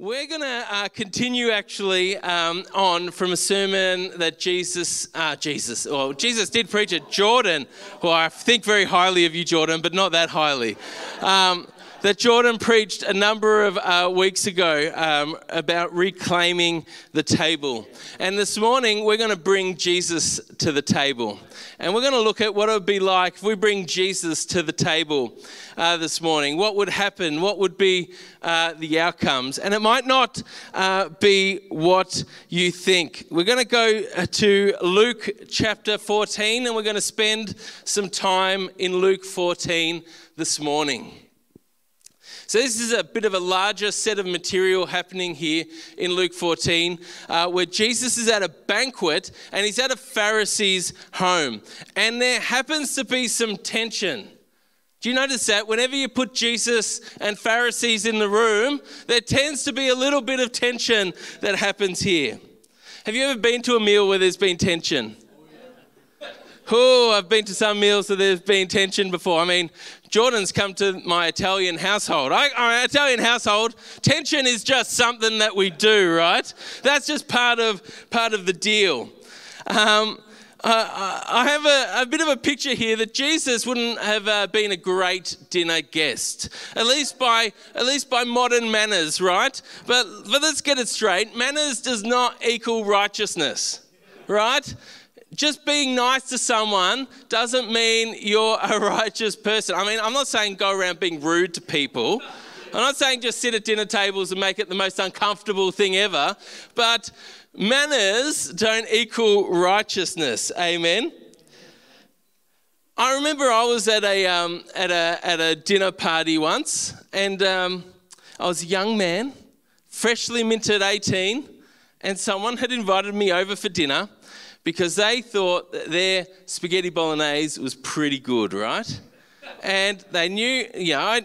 We're going to uh, continue actually um, on from a sermon that Jesus, uh, Jesus, well, Jesus did preach at Jordan. Well, I think very highly of you, Jordan, but not that highly. Um, that Jordan preached a number of uh, weeks ago um, about reclaiming the table. And this morning, we're going to bring Jesus to the table. And we're going to look at what it would be like if we bring Jesus to the table uh, this morning. What would happen? What would be uh, the outcomes? And it might not uh, be what you think. We're going to go uh, to Luke chapter 14, and we're going to spend some time in Luke 14 this morning. So, this is a bit of a larger set of material happening here in Luke 14, uh, where Jesus is at a banquet and he's at a Pharisee's home. And there happens to be some tension. Do you notice that? Whenever you put Jesus and Pharisees in the room, there tends to be a little bit of tension that happens here. Have you ever been to a meal where there's been tension? Oh, I've been to some meals where there's been tension before. I mean, Jordan's come to my Italian household. I, our Italian household, tension is just something that we do, right? That's just part of part of the deal. Um, uh, I have a, a, bit of a picture here that Jesus wouldn't have uh, been a great dinner guest, at least by at least by modern manners, right? But but let's get it straight: manners does not equal righteousness, right? Just being nice to someone doesn't mean you're a righteous person. I mean, I'm not saying go around being rude to people. I'm not saying just sit at dinner tables and make it the most uncomfortable thing ever, but manners don't equal righteousness. Amen. I remember I was at a, um, at a, at a dinner party once, and um, I was a young man, freshly minted 18, and someone had invited me over for dinner because they thought that their spaghetti bolognese was pretty good, right? And they knew, you know,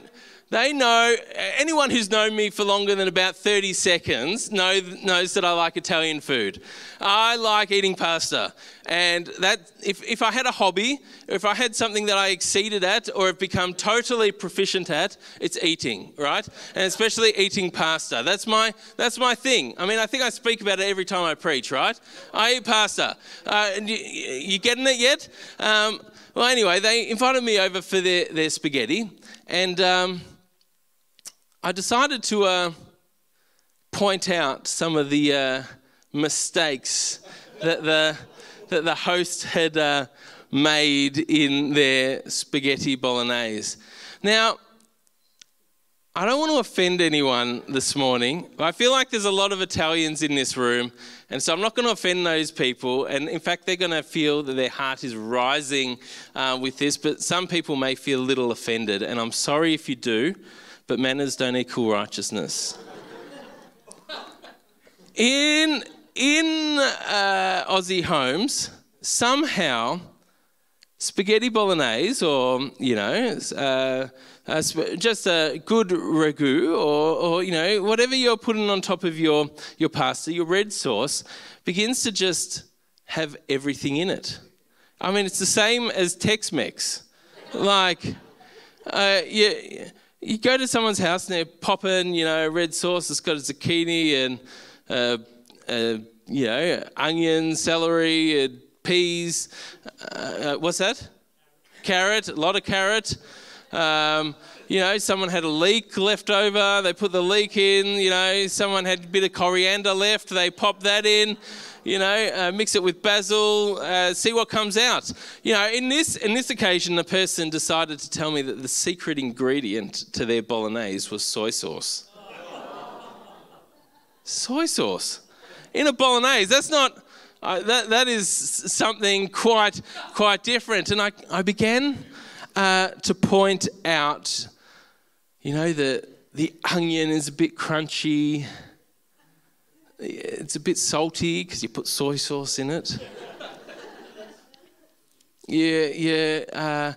they know, anyone who's known me for longer than about 30 seconds know, knows that I like Italian food. I like eating pasta. And that, if, if I had a hobby, if I had something that I exceeded at or have become totally proficient at, it's eating, right? And especially eating pasta. That's my, that's my thing. I mean, I think I speak about it every time I preach, right? I eat pasta. Uh, you, you, getting it yet? Um, well, anyway, they invited me over for their, their spaghetti. And. Um, I decided to uh, point out some of the uh, mistakes that the, that the host had uh, made in their spaghetti bolognese. Now, I don't want to offend anyone this morning. I feel like there's a lot of Italians in this room, and so I'm not going to offend those people. And in fact, they're going to feel that their heart is rising uh, with this, but some people may feel a little offended, and I'm sorry if you do but manners don't equal righteousness. In, in uh, Aussie homes, somehow spaghetti bolognese or, you know, uh, uh, just a good ragu or, or, you know, whatever you're putting on top of your, your pasta, your red sauce, begins to just have everything in it. I mean, it's the same as Tex Mex. like, uh, yeah you go to someone's house and they're popping, you know, red sauce. It's got a zucchini and, uh, uh, you know, onion, celery, and peas. Uh, uh, what's that? Carrot. A lot of carrot. Um, you know, someone had a leek left over. They put the leek in. You know, someone had a bit of coriander left. They pop that in you know, uh, mix it with basil, uh, see what comes out. You know, in this, in this occasion, the person decided to tell me that the secret ingredient to their bolognese was soy sauce. soy sauce in a bolognese. That's not, uh, that, that is something quite, quite different. And I, I began uh, to point out, you know, the, the onion is a bit crunchy it's a bit salty because you put soy sauce in it. yeah, yeah. Uh,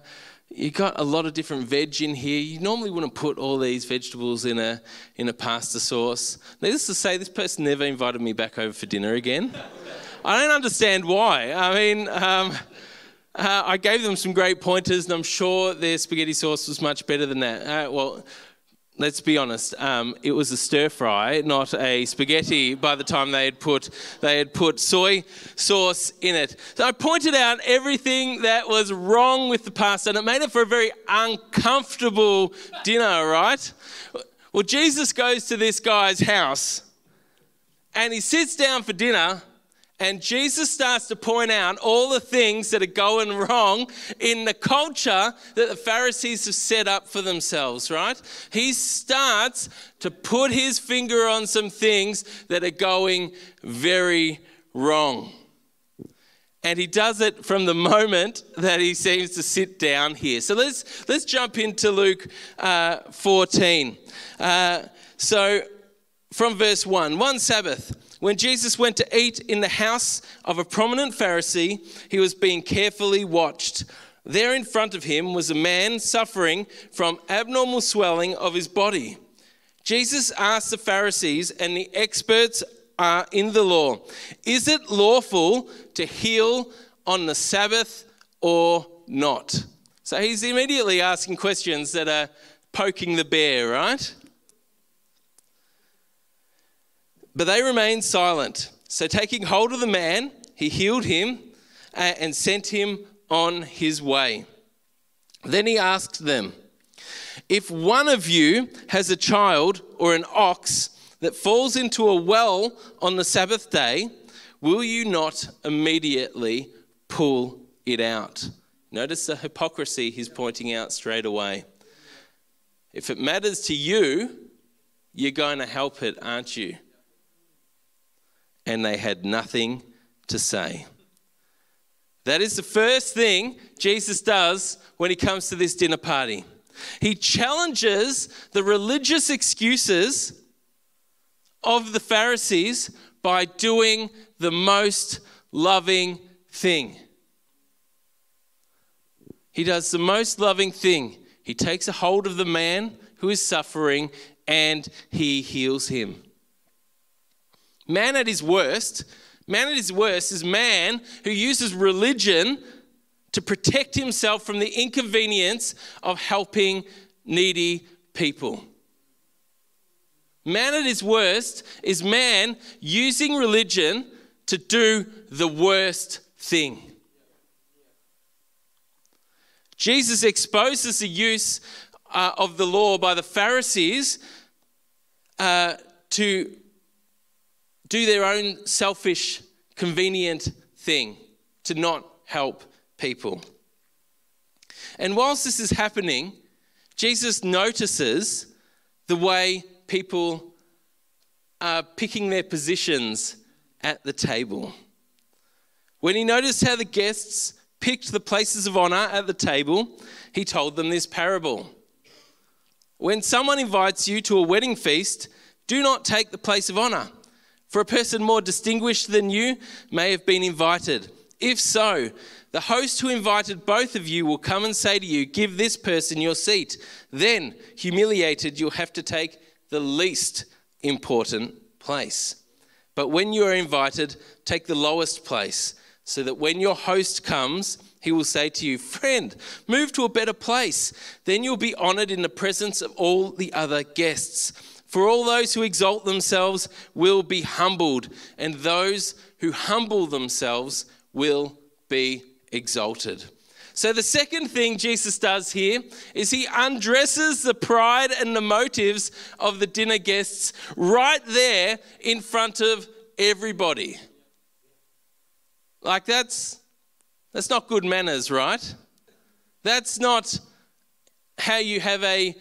you got a lot of different veg in here. You normally wouldn't put all these vegetables in a in a pasta sauce. Needless to say, this person never invited me back over for dinner again. I don't understand why. I mean, um, uh, I gave them some great pointers, and I'm sure their spaghetti sauce was much better than that. Uh, well, let's be honest, um, it was a stir fry, not a spaghetti. By the time they had put they had put soy sauce in it, so I pointed out everything that was wrong with the pasta, and it made it for a very uncomfortable dinner. Right? Well, Jesus goes to this guy's house, and he sits down for dinner. And Jesus starts to point out all the things that are going wrong in the culture that the Pharisees have set up for themselves, right? He starts to put his finger on some things that are going very wrong. And he does it from the moment that he seems to sit down here. So let's, let's jump into Luke uh, 14. Uh, so from verse 1 One Sabbath, when Jesus went to eat in the house of a prominent Pharisee, he was being carefully watched. There in front of him was a man suffering from abnormal swelling of his body. Jesus asked the Pharisees and the experts uh, in the law, Is it lawful to heal on the Sabbath or not? So he's immediately asking questions that are poking the bear, right? But they remained silent. So, taking hold of the man, he healed him uh, and sent him on his way. Then he asked them, If one of you has a child or an ox that falls into a well on the Sabbath day, will you not immediately pull it out? Notice the hypocrisy he's pointing out straight away. If it matters to you, you're going to help it, aren't you? And they had nothing to say. That is the first thing Jesus does when he comes to this dinner party. He challenges the religious excuses of the Pharisees by doing the most loving thing. He does the most loving thing. He takes a hold of the man who is suffering and he heals him. Man at his worst, man at his worst is man who uses religion to protect himself from the inconvenience of helping needy people. Man at his worst is man using religion to do the worst thing. Jesus exposes the use uh, of the law by the Pharisees uh, to do their own selfish, convenient thing to not help people. And whilst this is happening, Jesus notices the way people are picking their positions at the table. When he noticed how the guests picked the places of honor at the table, he told them this parable. When someone invites you to a wedding feast, do not take the place of honor for a person more distinguished than you may have been invited. If so, the host who invited both of you will come and say to you, Give this person your seat. Then, humiliated, you'll have to take the least important place. But when you are invited, take the lowest place, so that when your host comes, he will say to you, Friend, move to a better place. Then you'll be honored in the presence of all the other guests. For all those who exalt themselves will be humbled, and those who humble themselves will be exalted. So, the second thing Jesus does here is he undresses the pride and the motives of the dinner guests right there in front of everybody. Like, that's, that's not good manners, right? That's not how you have a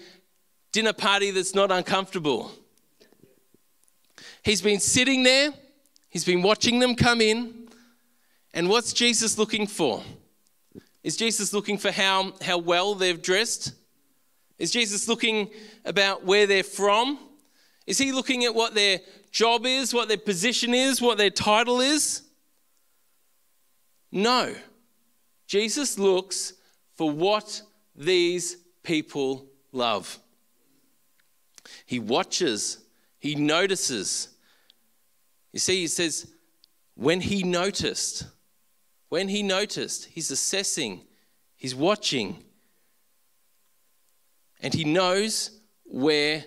dinner party that's not uncomfortable. He's been sitting there, he's been watching them come in. And what's Jesus looking for? Is Jesus looking for how, how well they've dressed? Is Jesus looking about where they're from? Is he looking at what their job is, what their position is, what their title is? No. Jesus looks for what these people love. He watches, he notices. You see, he says, when he noticed, when he noticed, he's assessing, he's watching, and he knows where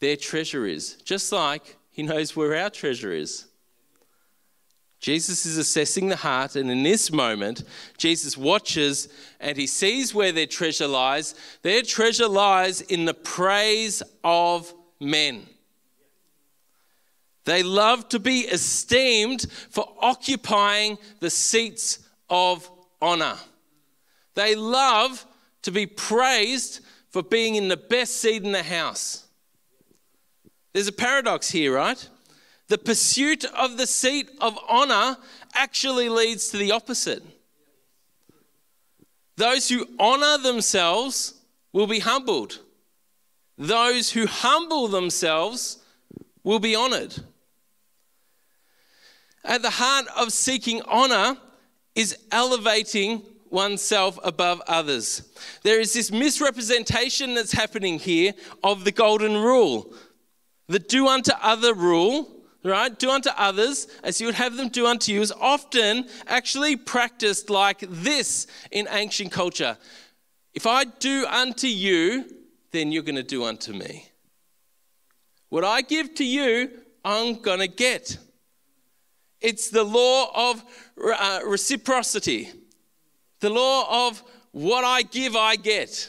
their treasure is, just like he knows where our treasure is. Jesus is assessing the heart, and in this moment, Jesus watches and he sees where their treasure lies. Their treasure lies in the praise of men. They love to be esteemed for occupying the seats of honor. They love to be praised for being in the best seat in the house. There's a paradox here, right? The pursuit of the seat of honor actually leads to the opposite. Those who honor themselves will be humbled. Those who humble themselves will be honored. At the heart of seeking honor is elevating oneself above others. There is this misrepresentation that's happening here of the golden rule. The do unto other rule, right? Do unto others as you would have them do unto you is often actually practiced like this in ancient culture. If I do unto you, then you're going to do unto me. What I give to you, I'm going to get. It's the law of uh, reciprocity, the law of what I give, I get.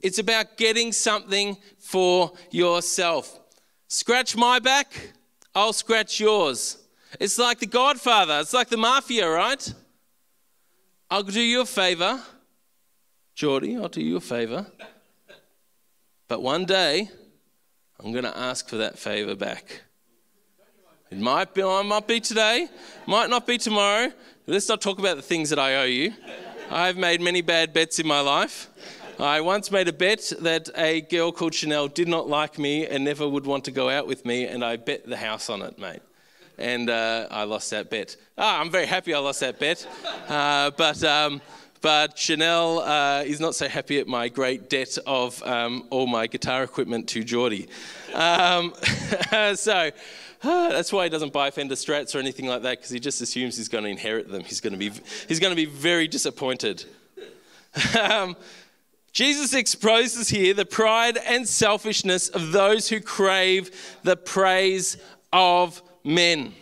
It's about getting something for yourself. Scratch my back, I'll scratch yours. It's like the Godfather, it's like the mafia, right? I'll do you a favor, Geordie, I'll do you a favor. But one day, I'm going to ask for that favor back. It might be, it might be today, might not be tomorrow. Let's not talk about the things that I owe you. I've made many bad bets in my life. I once made a bet that a girl called Chanel did not like me and never would want to go out with me, and I bet the house on it, mate. And uh, I lost that bet. Ah, I'm very happy I lost that bet. Uh, but, um, but Chanel uh, is not so happy at my great debt of um, all my guitar equipment to Geordie. Um, so, that's why he doesn't buy Fender Strats or anything like that because he just assumes he's going to inherit them. He's going to be, he's going to be very disappointed. um, Jesus exposes here the pride and selfishness of those who crave the praise of men.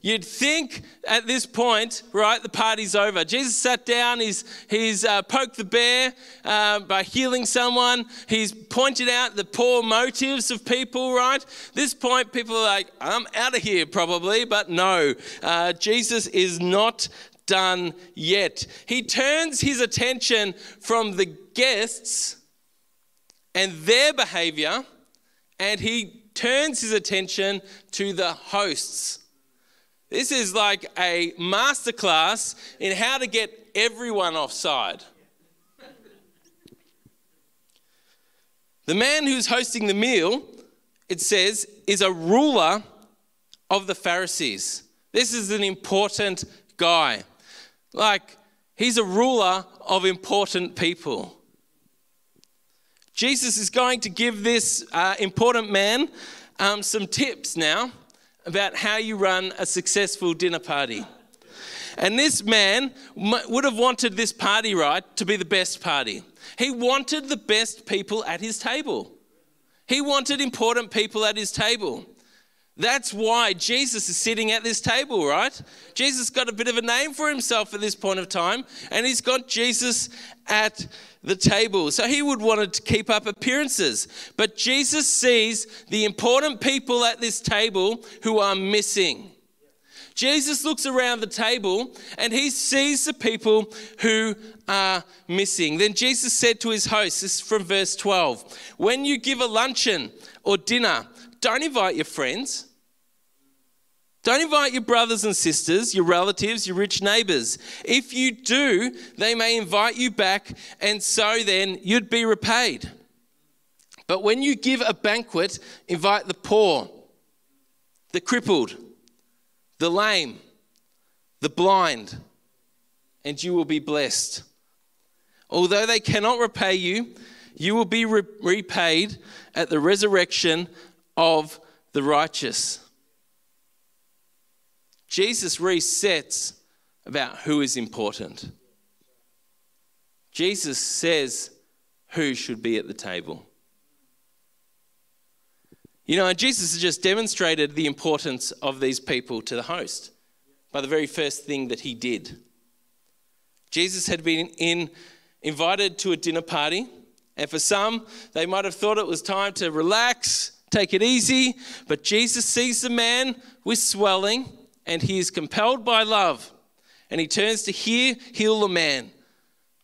You'd think at this point, right, the party's over. Jesus sat down, he's, he's uh, poked the bear uh, by healing someone, he's pointed out the poor motives of people, right? This point, people are like, I'm out of here probably, but no, uh, Jesus is not done yet. He turns his attention from the guests and their behavior, and he turns his attention to the hosts this is like a masterclass in how to get everyone offside. The man who's hosting the meal, it says, is a ruler of the Pharisees. This is an important guy. Like, he's a ruler of important people. Jesus is going to give this uh, important man um, some tips now about how you run a successful dinner party. And this man would have wanted this party, right, to be the best party. He wanted the best people at his table. He wanted important people at his table. That's why Jesus is sitting at this table, right? Jesus got a bit of a name for himself at this point of time, and he's got Jesus at the table. So he would want to keep up appearances. But Jesus sees the important people at this table who are missing. Jesus looks around the table and he sees the people who are missing. Then Jesus said to his host, this is from verse 12, when you give a luncheon or dinner, don't invite your friends don't invite your brothers and sisters, your relatives, your rich neighbors. If you do, they may invite you back, and so then you'd be repaid. But when you give a banquet, invite the poor, the crippled, the lame, the blind, and you will be blessed. Although they cannot repay you, you will be re- repaid at the resurrection of the righteous. Jesus resets about who is important. Jesus says who should be at the table. You know, Jesus has just demonstrated the importance of these people to the host by the very first thing that he did. Jesus had been in, invited to a dinner party, and for some, they might have thought it was time to relax, take it easy, but Jesus sees the man with swelling, and he is compelled by love, and he turns to heal the man.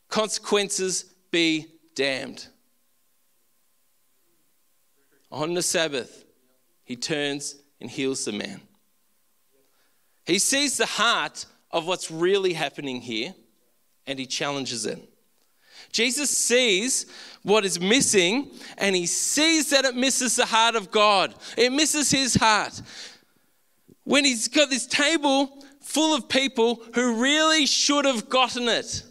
Consequences be damned. On the Sabbath, he turns and heals the man. He sees the heart of what's really happening here and he challenges it. Jesus sees what is missing and he sees that it misses the heart of God. It misses his heart. When he's got this table full of people who really should have gotten it.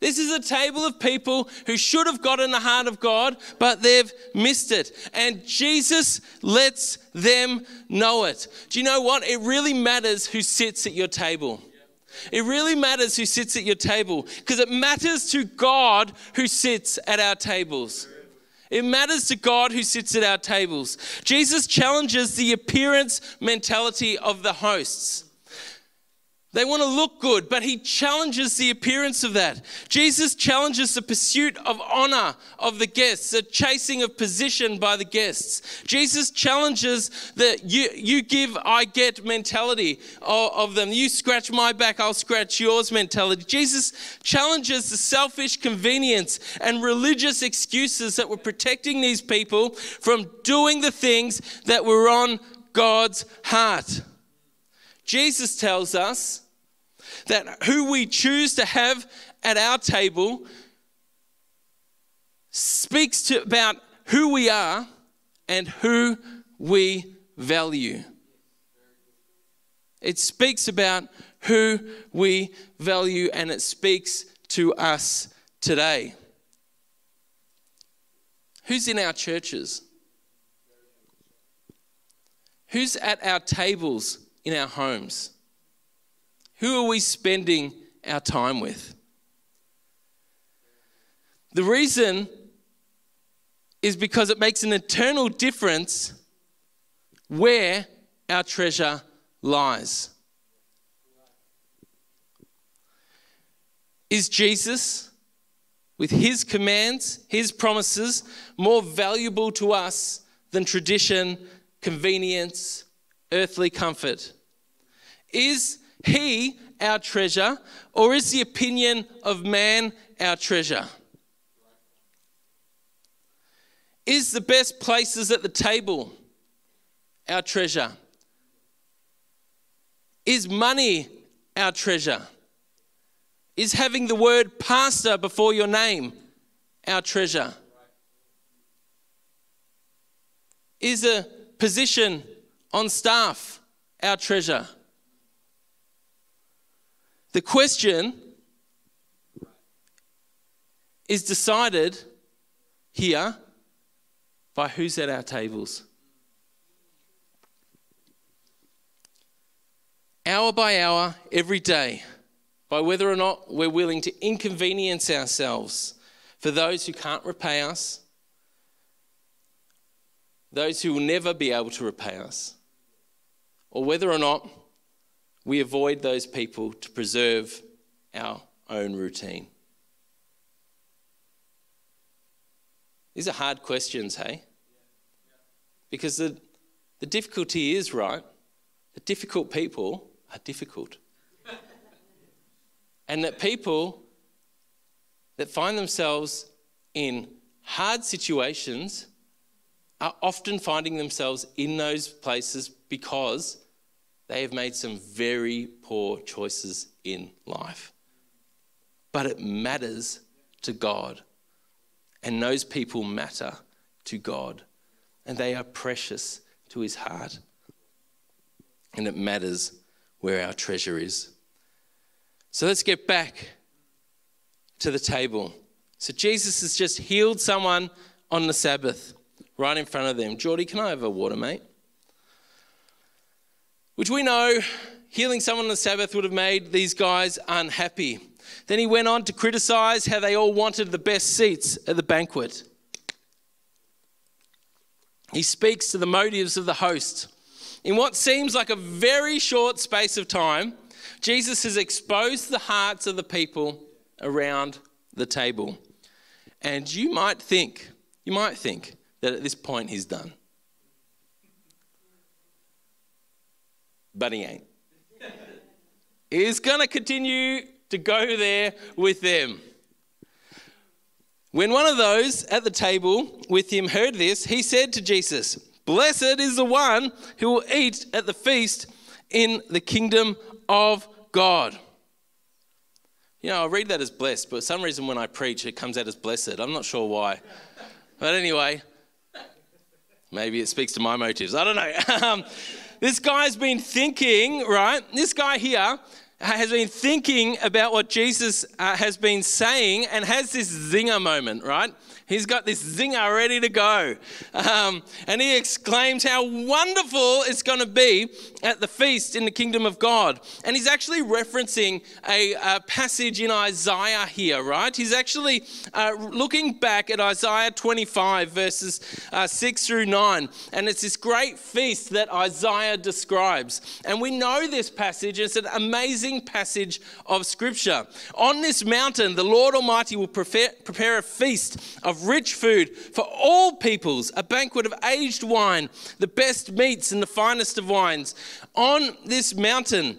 This is a table of people who should have gotten the heart of God, but they've missed it. And Jesus lets them know it. Do you know what? It really matters who sits at your table. It really matters who sits at your table because it matters to God who sits at our tables. It matters to God who sits at our tables. Jesus challenges the appearance mentality of the hosts. They want to look good, but he challenges the appearance of that. Jesus challenges the pursuit of honor of the guests, the chasing of position by the guests. Jesus challenges the you, you give, I get mentality of, of them. You scratch my back, I'll scratch yours mentality. Jesus challenges the selfish convenience and religious excuses that were protecting these people from doing the things that were on God's heart. Jesus tells us that who we choose to have at our table speaks to about who we are and who we value. It speaks about who we value and it speaks to us today. Who's in our churches? Who's at our tables in our homes? Who are we spending our time with? The reason is because it makes an eternal difference where our treasure lies. Is Jesus, with his commands, his promises, more valuable to us than tradition, convenience, earthly comfort? Is he our treasure, or is the opinion of man our treasure? Is the best places at the table our treasure? Is money our treasure? Is having the word pastor before your name our treasure? Is a position on staff our treasure? The question is decided here by who's at our tables. Hour by hour, every day, by whether or not we're willing to inconvenience ourselves for those who can't repay us, those who will never be able to repay us, or whether or not we avoid those people to preserve our own routine? These are hard questions, hey? Because the, the difficulty is, right? The difficult people are difficult. and that people that find themselves in hard situations are often finding themselves in those places because they have made some very poor choices in life. But it matters to God. And those people matter to God. And they are precious to his heart. And it matters where our treasure is. So let's get back to the table. So Jesus has just healed someone on the Sabbath right in front of them. Geordie, can I have a water, mate? Which we know healing someone on the Sabbath would have made these guys unhappy. Then he went on to criticize how they all wanted the best seats at the banquet. He speaks to the motives of the host. In what seems like a very short space of time, Jesus has exposed the hearts of the people around the table. And you might think, you might think that at this point he's done. But he ain't. He's going to continue to go there with them. When one of those at the table with him heard this, he said to Jesus, Blessed is the one who will eat at the feast in the kingdom of God. You know, I read that as blessed, but for some reason when I preach, it comes out as blessed. I'm not sure why. But anyway, maybe it speaks to my motives. I don't know. Um, This guy's been thinking, right? This guy here has been thinking about what Jesus uh, has been saying and has this zinger moment, right? He's got this zinger ready to go. Um, and he exclaims how wonderful it's going to be at the feast in the kingdom of God. And he's actually referencing a, a passage in Isaiah here, right? He's actually uh, looking back at Isaiah 25, verses uh, 6 through 9. And it's this great feast that Isaiah describes. And we know this passage, it's an amazing passage of scripture. On this mountain, the Lord Almighty will prepare, prepare a feast of rich food for all peoples, a banquet of aged wine, the best meats and the finest of wines. On this mountain,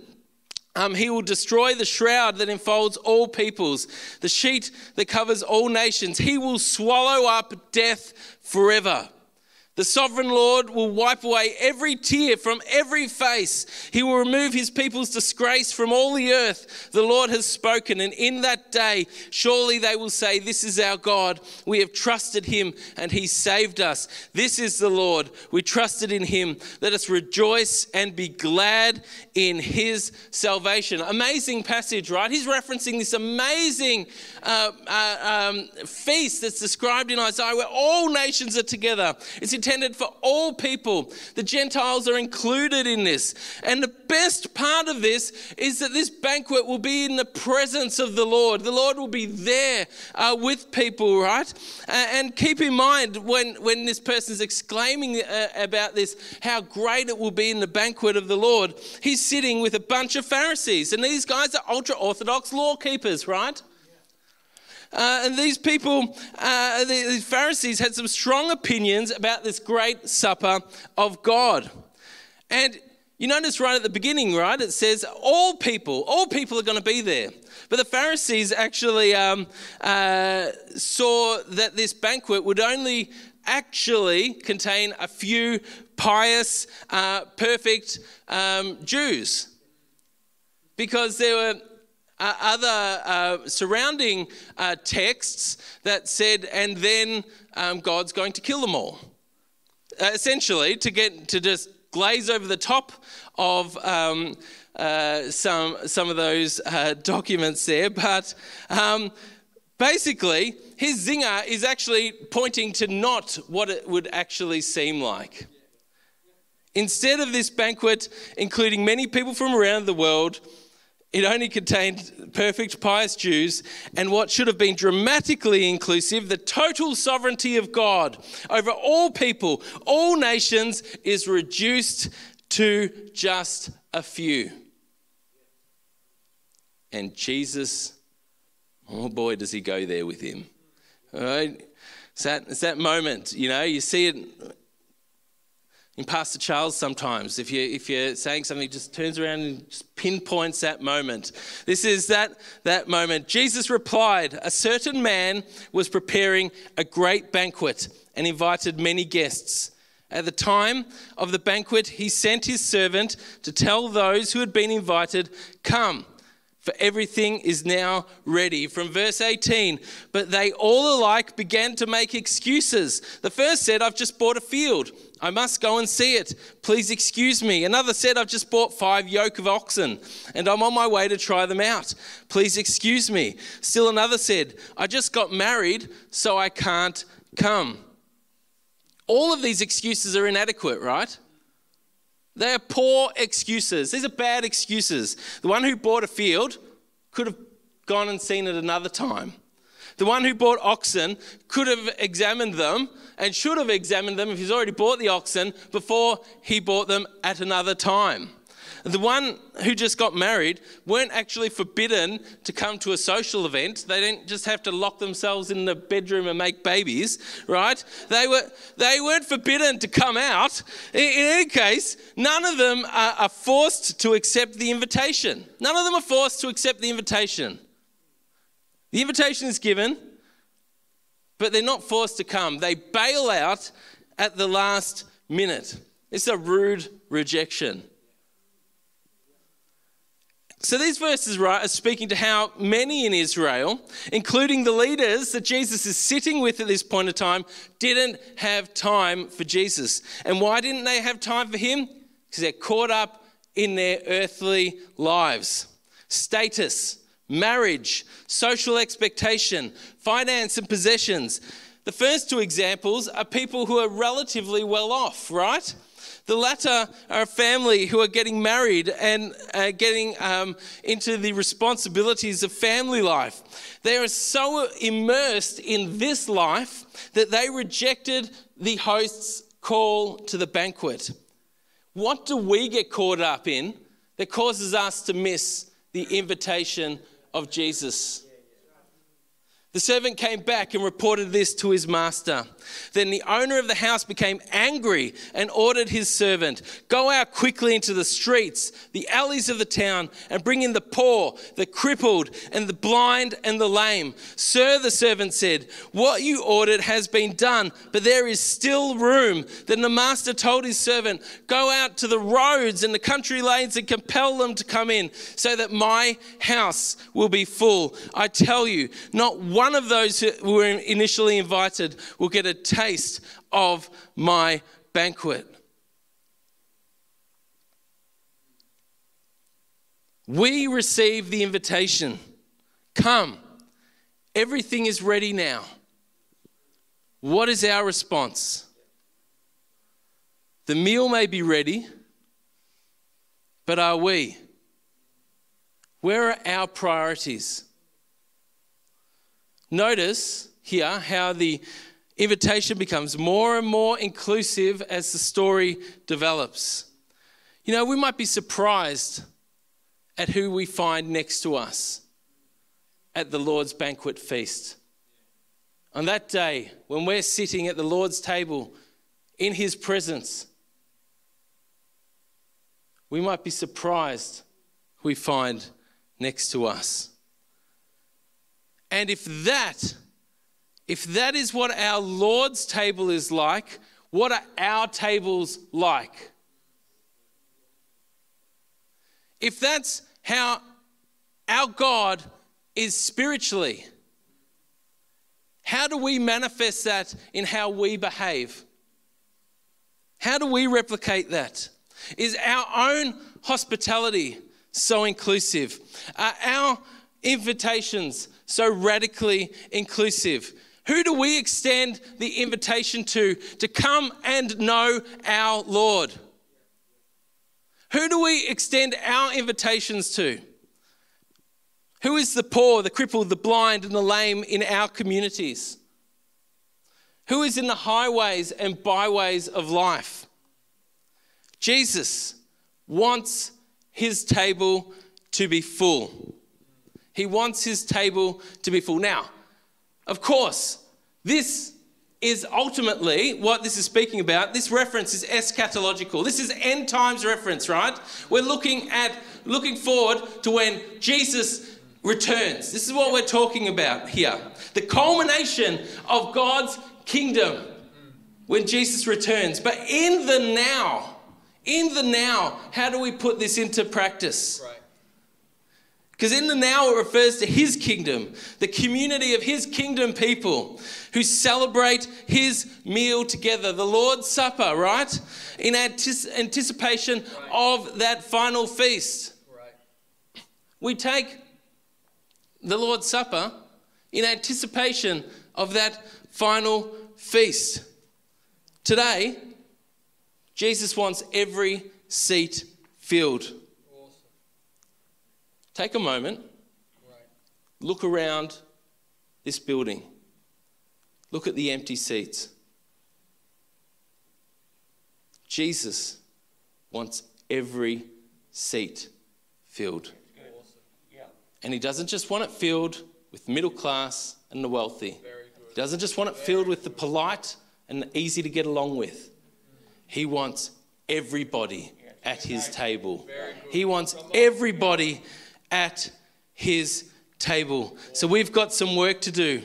um, he will destroy the shroud that enfolds all peoples, the sheet that covers all nations. He will swallow up death forever. The sovereign Lord will wipe away every tear from every face. He will remove his people's disgrace from all the earth. The Lord has spoken, and in that day, surely they will say, This is our God. We have trusted him, and he saved us. This is the Lord. We trusted in him. Let us rejoice and be glad in his salvation. Amazing passage, right? He's referencing this amazing uh, uh, um, feast that's described in Isaiah where all nations are together. It's intended intended for all people. The Gentiles are included in this. And the best part of this is that this banquet will be in the presence of the Lord. The Lord will be there uh, with people, right? Uh, and keep in mind when, when this is exclaiming uh, about this, how great it will be in the banquet of the Lord. He's sitting with a bunch of Pharisees, and these guys are ultra Orthodox law keepers, right? Uh, and these people, uh, the, Pharisees, had some strong opinions about this great supper of God. And you notice right at the beginning, right? It says all people, all people are going to be there. But the Pharisees actually um, uh, saw that this banquet would only actually contain a few pious, uh, perfect um, Jews. Because there were uh, other uh, surrounding uh, texts that said, and then um, God's going to kill them all. Uh, essentially, to get to just glaze over the top of um, uh, some some of those uh, documents there, but. Um, basically, his zinger is actually pointing to not what it would actually seem like. Instead of this banquet including many people from around the world, it only contained perfect, pious Jews, and what should have been dramatically inclusive, the total sovereignty of God over all people, all nations, is reduced to just a few. And Jesus, oh boy, does he go there with him. Right? It's that, it's that moment, you know, you see it in Pastor Charles sometimes. If, you, if you're saying something, just turns around and just pinpoints that moment. This is that, that moment. Jesus replied, A certain man was preparing a great banquet and invited many guests. At the time of the banquet, he sent his servant to tell those who had been invited, Come, for everything is now ready. From verse 18, but they all alike began to make excuses. The first said, I've just bought a field. I must go and see it. Please excuse me. Another said, I've just bought five yoke of oxen and I'm on my way to try them out. Please excuse me. Still another said, I just got married, so I can't come. All of these excuses are inadequate, right? They are poor excuses. These are bad excuses. The one who bought a field could have gone and seen it another time. The one who bought oxen could have examined them and should have examined them if he's already bought the oxen before he bought them at another time. The one who just got married weren't actually forbidden to come to a social event. They didn't just have to lock themselves in the bedroom and make babies, right? They, were, they weren't forbidden to come out. In, in any case, none of them are, are forced to accept the invitation. None of them are forced to accept the invitation. The invitation is given, but they're not forced to come. They bail out at the last minute. It's a rude rejection. So these verses right, are speaking to how many in Israel, including the leaders that Jesus is sitting with at this point of time, didn't have time for Jesus. And why didn't they have time for him? Because they're caught up in their earthly lives. Status, marriage, social expectation, finance and possessions. The first two examples are people who are relatively well off, right? The latter are a family who are getting married and uh, getting um, into the responsibilities of family life. They are so immersed in this life that they rejected the host's call to the banquet. What do we get caught up in that causes us to miss the invitation of Jesus? The servant came back and reported this to his master. Then the owner of the house became angry and ordered his servant, Go out quickly into the streets, the alleys of the town, and bring in the poor, the crippled, and the blind and the lame. Sir, the servant said, What you ordered has been done, but there is still room. Then the master told his servant, Go out to the roads and the country lanes and compel them to come in, so that my house will be full. I tell you, not one one of those who were initially invited will get a taste of my banquet. We receive the invitation come, everything is ready now. What is our response? The meal may be ready, but are we? Where are our priorities? Notice here how the invitation becomes more and more inclusive as the story develops. You know, we might be surprised at who we find next to us at the Lord's banquet feast. On that day, when we're sitting at the Lord's table in His presence, we might be surprised who we find next to us. And if that, if that is what our Lord's table is like, what are our tables like? If that's how our God is spiritually, how do we manifest that in how we behave? How do we replicate that? Is our own hospitality so inclusive? Are our invitations so radically inclusive? Who do we extend the invitation to to come and know our Lord? Who do we extend our invitations to? Who is the poor, the crippled, the blind, and the lame in our communities? Who is in the highways and byways of life? Jesus wants his table to be full. He wants his table to be full. Now, of course, this is ultimately what this is speaking about. This reference is eschatological. This is end times reference, right? We're looking at looking forward to when Jesus returns. This is what we're talking about here. The culmination of God's kingdom when Jesus returns. But in the now, in the now, how do we put this into practice? Right. Because in the now, it refers to his kingdom, the community of his kingdom people who celebrate his meal together, the Lord's Supper, right? In anticipation right. of that final feast. Right. We take the Lord's Supper in anticipation of that final feast. Today, Jesus wants every seat filled. Take a moment Look around this building. Look at the empty seats. Jesus wants every seat filled. And he doesn't just want it filled with middle class and the wealthy. He doesn't just want it filled with the polite and the easy to get along with. He wants everybody at his table. He wants everybody at his table. So we've got some work to do.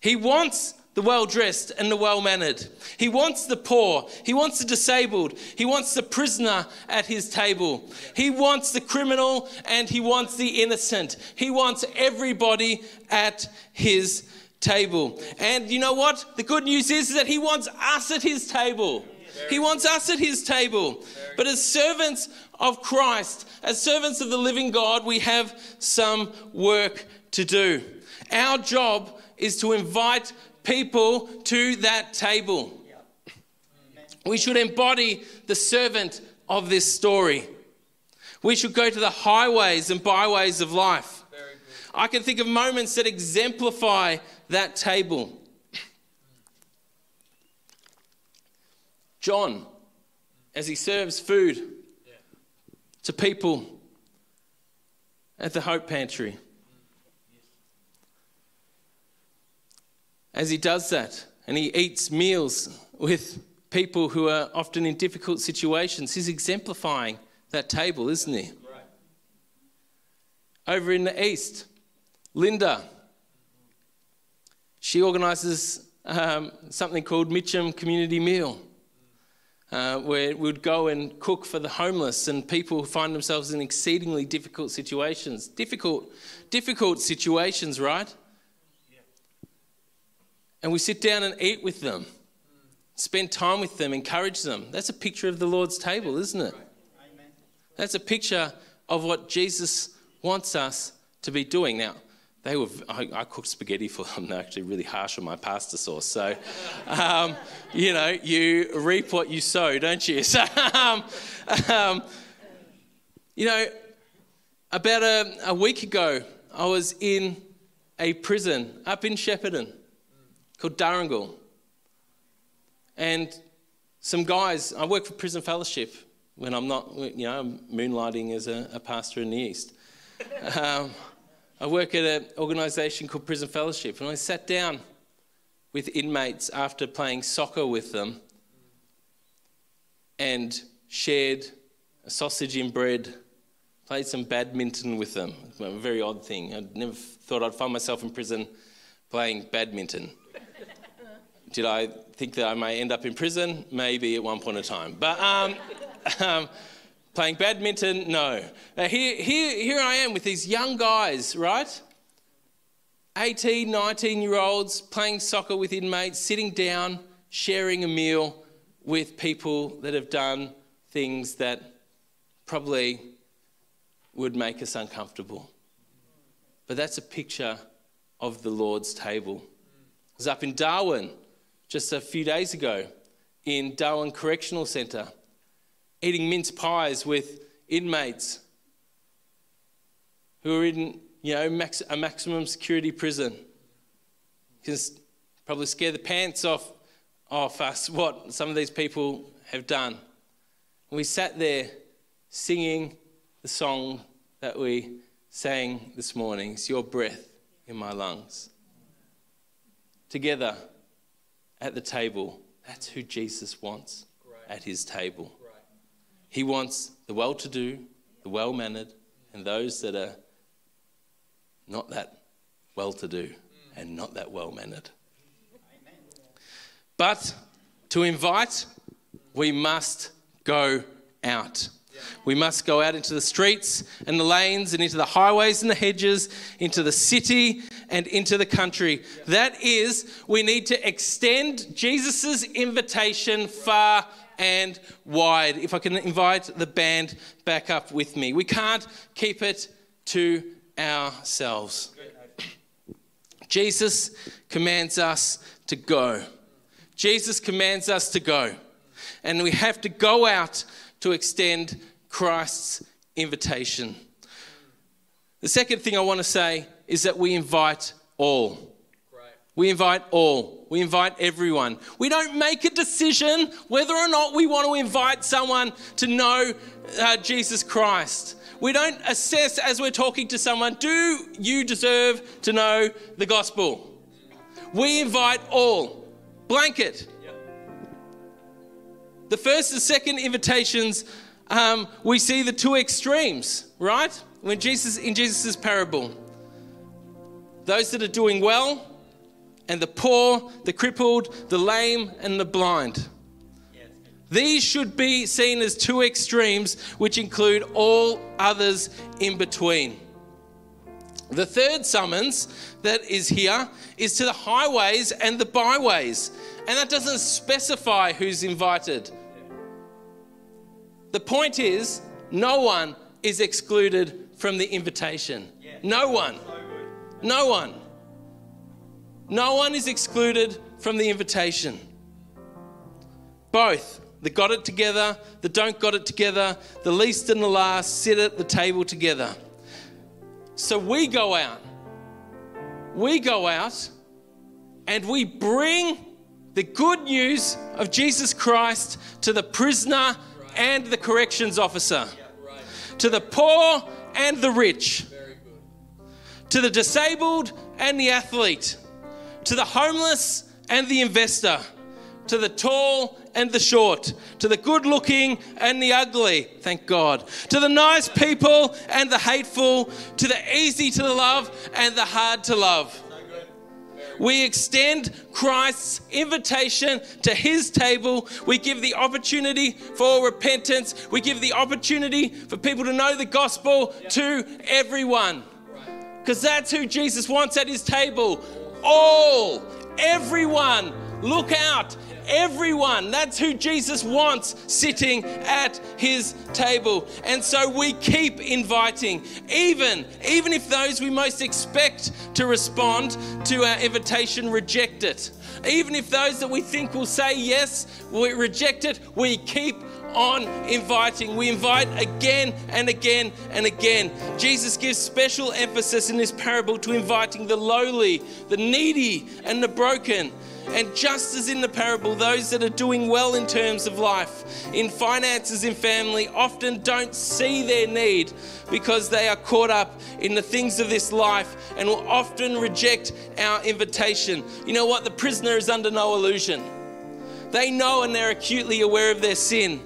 He wants the well dressed and the well mannered. He wants the poor. He wants the disabled. He wants the prisoner at his table. He wants the criminal and he wants the innocent. He wants everybody at his table. And you know what? The good news is that he wants us at his table. He wants us at his table. But as servants of Christ, as servants of the living God, we have some work to do. Our job is to invite people to that table. We should embody the servant of this story. We should go to the highways and byways of life. I can think of moments that exemplify that table. John, as he serves food to people at the Hope Pantry. As he does that and he eats meals with people who are often in difficult situations, he's exemplifying that table, isn't he? Over in the east, Linda, she organises um, something called Mitcham Community Meal uh, where we'd go and cook for the homeless and people who find themselves in exceedingly difficult situations. Difficult, difficult situations, right? And we sit down and eat with them, spend time with them, encourage them. That's a picture of the Lord's table, isn't it? That's a picture of what Jesus wants us to be doing. Now, they were, I, I, cooked spaghetti for them. They're actually really harsh on my pasta sauce. So, um, you know, you reap what you sow, don't you? So, um, um, you know, about a, a, week ago, I was in a prison up in Shepparton called Dhurringile. And some guys, I work for Prison Fellowship when I'm not, you know, I'm moonlighting as a, a pastor in the East. Um, I work at an organisation called Prison Fellowship, and I sat down with inmates after playing soccer with them and shared a sausage in bread, played some badminton with them. A very odd thing. I never thought I'd find myself in prison playing badminton. Did I think that I may end up in prison? Maybe at one point in time. But um, um, Playing badminton? No. Here, here, here I am with these young guys, right? 18, 19 year olds playing soccer with inmates, sitting down, sharing a meal with people that have done things that probably would make us uncomfortable. But that's a picture of the Lord's table. I was up in Darwin just a few days ago in Darwin Correctional Centre eating mince pies with inmates who are in, you know, max, a maximum security prison. Can probably scare the pants off, off us what some of these people have done. And we sat there singing the song that we sang this morning. It's your breath in my lungs. Together at the table, that's who Jesus wants at his table. He wants the well to do, the well mannered, and those that are not that well to do and not that well mannered. But to invite, we must go out. We must go out into the streets and the lanes and into the highways and the hedges, into the city and into the country. That is, we need to extend Jesus' invitation far and wide. If I can invite the band back up with me. We can't keep it to ourselves. Jesus commands us to go. Jesus commands us to go. And we have to go out to extend Christ's invitation. The second thing I want to say is that we invite all. We invite all. We invite everyone. We don't make a decision whether or not we want to invite someone to know uh, Jesus Christ. We don't assess as we're talking to someone, do you deserve to know the gospel? We invite all. Blanket. The first and second invitations, um, we see the two extremes, right? When Jesus, in Jesus' parable, those that are doing well, and the poor, the crippled, the lame, and the blind. These should be seen as two extremes, which include all others in between. The third summons that is here is to the highways and the byways, and that doesn't specify who's invited. The point is, no one is excluded from the invitation. No one. No one. No one is excluded from the invitation. Both the got it together, the don't got it together, the least and the last sit at the table together. So we go out. We go out and we bring the good news of Jesus Christ to the prisoner and the corrections officer, to the poor and the rich, to the disabled and the athlete, to the homeless and the investor, to the tall and the short, to the good looking and the ugly, thank God, to the nice people and the hateful, to the easy to love and the hard to love. We extend Christ's invitation to his table. We give the opportunity for repentance. We give the opportunity for people to know the gospel to everyone. Because that's who Jesus wants at his table. All, everyone, look out everyone. That's who Jesus wants sitting at his table. And so we keep inviting, even, even if those we most expect to respond to our invitation reject it. Even if those that we think will say yes, we reject it, we keep on inviting. We invite again and again and again. Jesus gives special emphasis in this parable to inviting the lowly, the needy, and the broken. And just as in the parable, those that are doing well in terms of life, in finances, in family, often don't see their need because they are caught up in the things of this life and will often reject our invitation. You know what? The prisoner is under no illusion. They know and they're acutely aware of their sin.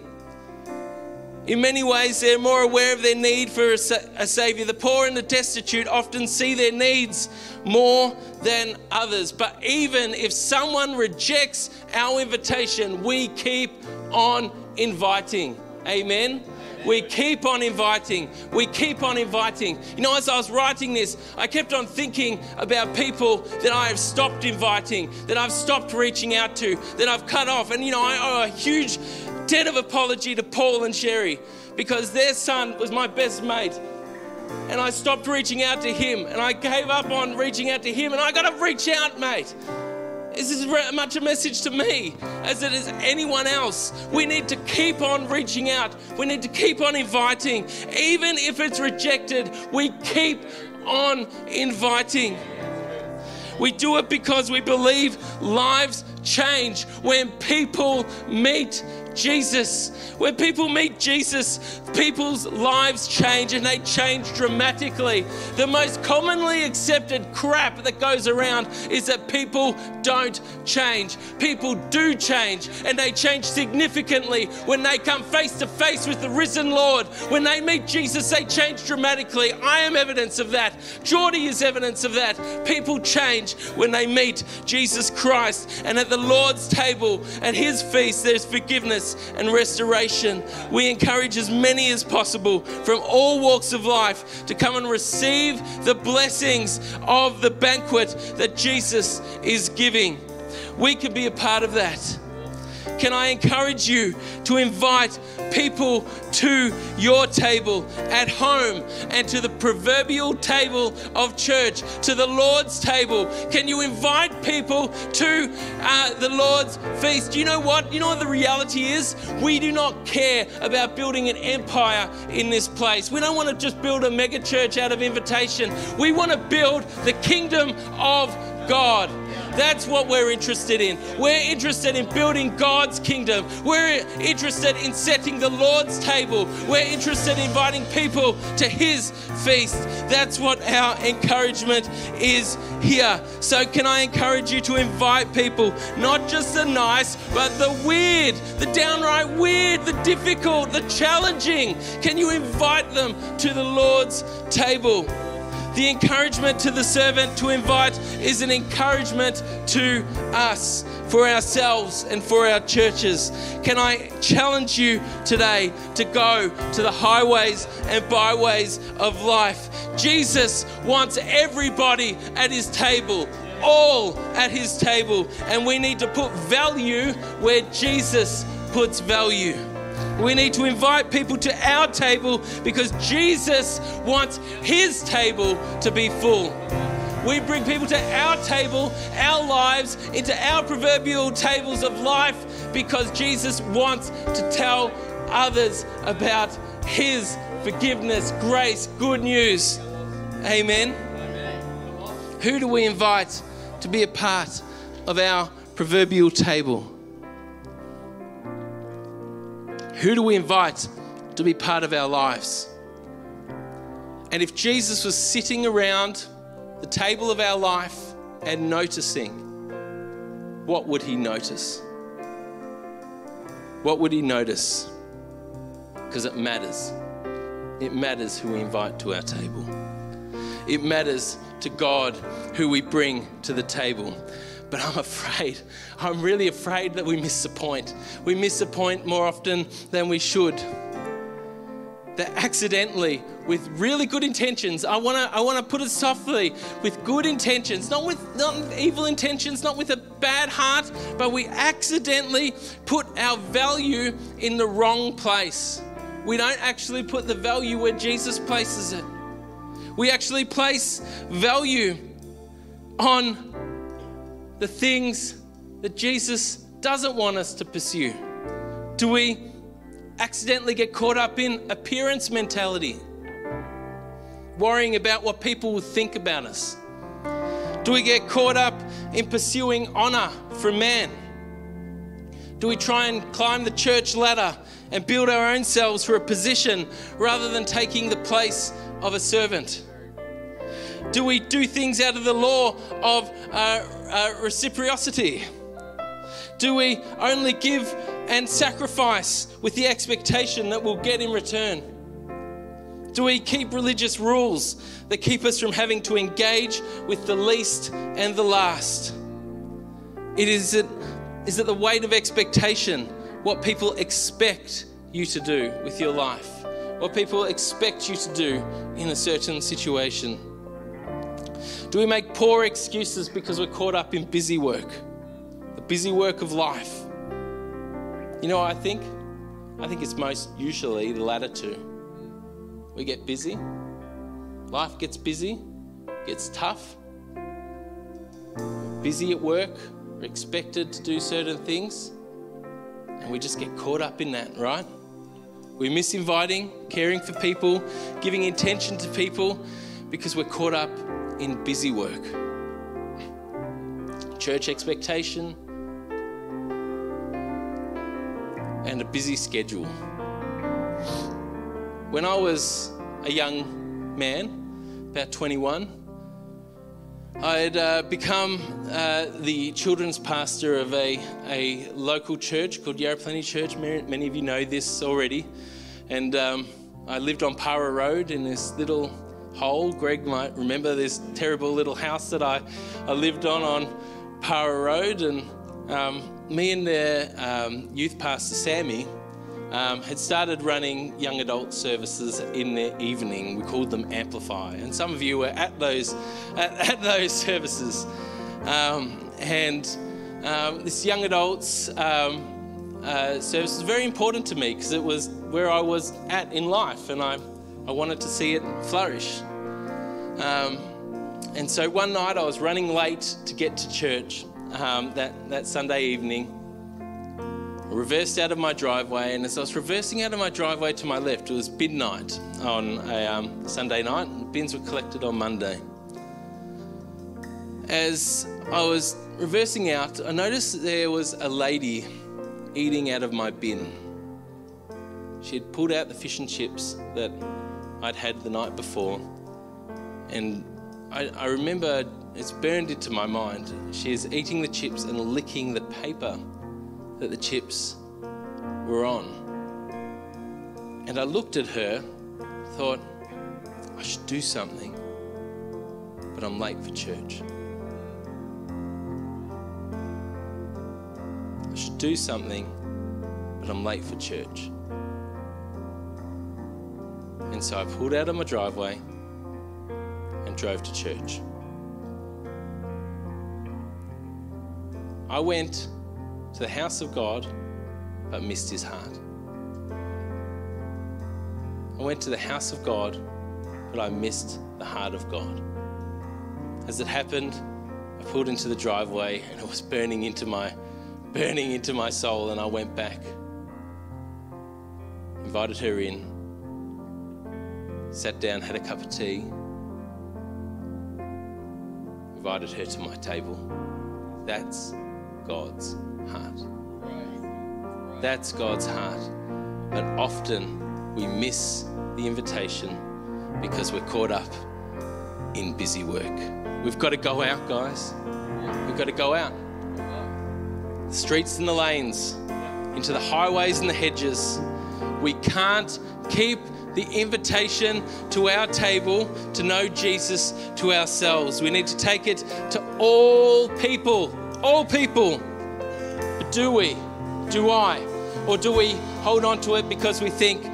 In many ways, they're more aware of their need for a, a, Savior. The poor and the destitute often see their needs more than others. But even if someone rejects our invitation, we keep on inviting. Amen. We keep on inviting. We keep on inviting. You know, as I was writing this, I kept on thinking about people that I have stopped inviting, that I've stopped reaching out to, that I've cut off. And, you know, I owe a huge debt of apology to Paul and Sherry because their son was my best mate. And I stopped reaching out to him and I gave up on reaching out to him. And I got to reach out, mate. This is as much a message to me as it is anyone else. We need to keep on reaching out. We need to keep on inviting. Even if it's rejected, we keep on inviting. We do it because we believe lives change when people meet Jesus. When people meet Jesus, people's lives change and they change dramatically. The most commonly accepted crap that goes around is that people don't change. People do change and they change significantly when they come face to face with the risen Lord. When they meet Jesus, they change dramatically. I am evidence of that. Geordie is evidence of that. People change when they meet Jesus Christ. And at the Lord's table, at his feast, there's forgiveness and restoration. We encourage as many as possible from all walks of life to come and receive the blessings of the banquet that Jesus is giving. We can be a part of that. Can I encourage you to invite people to your table at home and to the proverbial table of church, to the Lord's table? Can you invite people to uh, the Lord's feast? You know what? You know what the reality is? We do not care about building an empire in this place. We don't want to just build a mega church out of invitation. We want to build the kingdom of God. That's what we're interested in. We're interested in building God's kingdom. We're interested in setting the Lord's table. We're interested in inviting people to His feast. That's what our encouragement is here. So, can I encourage you to invite people, not just the nice, but the weird, the downright weird, the difficult, the challenging? Can you invite them to the Lord's table? The encouragement to the servant to invite is an encouragement to us for ourselves and for our churches. Can I challenge you today to go to the highways and byways of life? Jesus wants everybody at his table all at his table, and we need to put value where Jesus puts value. We need to invite people to our table because Jesus wants his table to be full. We bring people to our table, our lives, into our proverbial tables of life because Jesus wants to tell others about his forgiveness, grace, good news. Amen. Who do we invite to be a part of our proverbial table? Who do we invite to be part of our lives? And if Jesus was sitting around the table of our life and noticing, what would he notice? What would he notice? Because it matters. It matters who we invite to our table. It matters to God who we bring to the table. But I'm afraid, I'm really afraid that we miss the point. We miss the point more often than we should. That accidentally, with really good intentions, I wanna, I wanna put it softly, with good intentions, not with not evil intentions, not with a bad heart, but we accidentally put our value in the wrong place. We don't actually put the value where Jesus places it. We actually place value on the things that Jesus doesn't want us to pursue? Do we accidentally get caught up in appearance mentality, worrying about what people will think about us? Do we get caught up in pursuing honor from man? Do we try and climb the church ladder and build our own selves for a position rather than taking the place of a servant? Do we do things out of the law of uh, uh, reciprocity? Do we only give and sacrifice with the expectation that we'll get in return? Do we keep religious rules that keep us from having to engage with the least and the last? It is it, is it the weight of expectation, what people expect you to do with your life, what people expect you to do in a certain situation? Do we make poor excuses because we're caught up in busy work? The busy work of life. You know I think? I think it's most usually the latter two. We get busy, life gets busy, gets tough. Busy at work, we're expected to do certain things, and we just get caught up in that, right? We miss inviting, caring for people, giving intention to people because we're caught up in busy work. Church expectation and a busy schedule. When I was a young man, about 21, I had uh, become uh, the children's pastor of a, a local church called Yarra Plenty Church. Many of you know this already. And um, I lived on Para Road in this little hole. Greg might remember this terrible little house that I, I lived on on Para Road. And um, me and the um, youth pastor, Sammy, um, had started running young adult services in the evening. We called them Amplify. And some of you were at those, at, at those services. Um, and um, this young adults, um, uh, service was very important to me because it was where I was at in life and I, I wanted to see it flourish. Um, and so one night I was running late to get to church um, that, that Sunday evening. I reversed out of my driveway, and as I was reversing out of my driveway to my left, it was midnight on a um, Sunday night, and bins were collected on Monday. As I was reversing out, I noticed there was a lady eating out of my bin. She had pulled out the fish and chips that I'd had the night before, and I, I remember it's burned into my mind. She is eating the chips and licking the paper that the chips were on. And I looked at her, thought, I should do something, but I'm late for church. I should do something, but I'm late for church. And so I pulled out of my driveway and drove to church. I went to the house of God but missed his heart. I went to the house of God but I missed the heart of God. As it happened, I pulled into the driveway and it was burning into my burning into my soul and I went back. Invited her in. Sat down, had a cup of tea. Invited her to my table. That's God's heart. That's God's heart. But often we miss the invitation because we're caught up in busy work. We've got to go out, guys. We've got to go out. The streets and the lanes, into the highways and the hedges. We can't keep the invitation to our table to know Jesus to ourselves. We need to take it to all people all people. But do we? Do I? Or do we hold on to it because we think,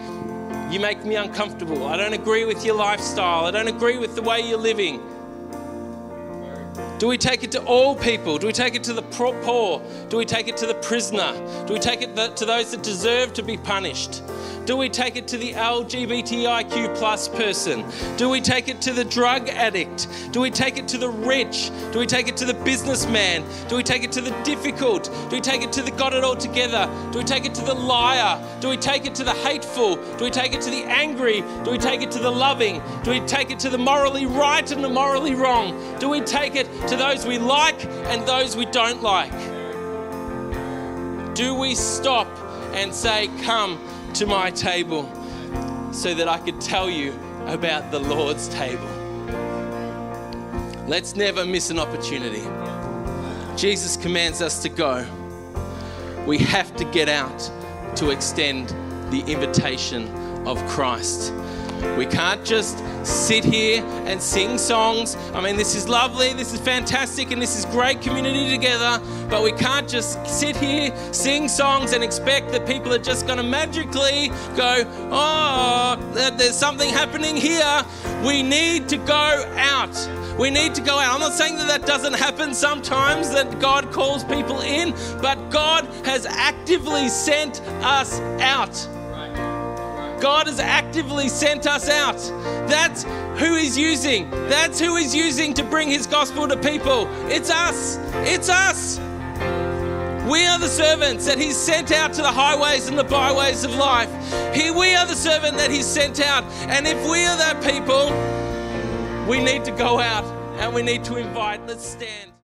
you make me uncomfortable. I don't agree with your lifestyle. I don't agree with the way you're living. Do we take it to all people? Do we take it to the poor? Do we take it to the prisoner? Do we take it to those that deserve to be punished? Do we take it to the LGBTIQ plus person? Do we take it to the drug addict? Do we take it to the rich? Do we take it to the businessman? Do we take it to the difficult? Do we take it to the got it all together? Do we take it to the liar? Do we take it to the hateful? Do we take it to the angry? Do we take it to the loving? Do we take it to the morally right and the morally wrong? Do we take it to those we like and those we don't like? Do we stop and say, Come, to my table so that I could tell you about the Lord's table. Let's never miss an opportunity. Jesus commands us to go. We have to get out to extend the invitation of Christ. We can't just sit here and sing songs. I mean, this is lovely, this is fantastic, and this is great community together, but we can't just sit here, sing songs, and expect that people are just going to magically go, oh, there's something happening here. We need to go out. We need to go out. I'm not saying that that doesn't happen sometimes, that God calls people in, but God has actively sent us out. God has actively sent us out. That's who He's using. That's who He's using to bring His gospel to people. It's us. It's us. We are the servants that He's sent out to the highways and the byways of life. He, we are the servant that He's sent out. And if we are that people, we need to go out and we need to invite. Let's stand.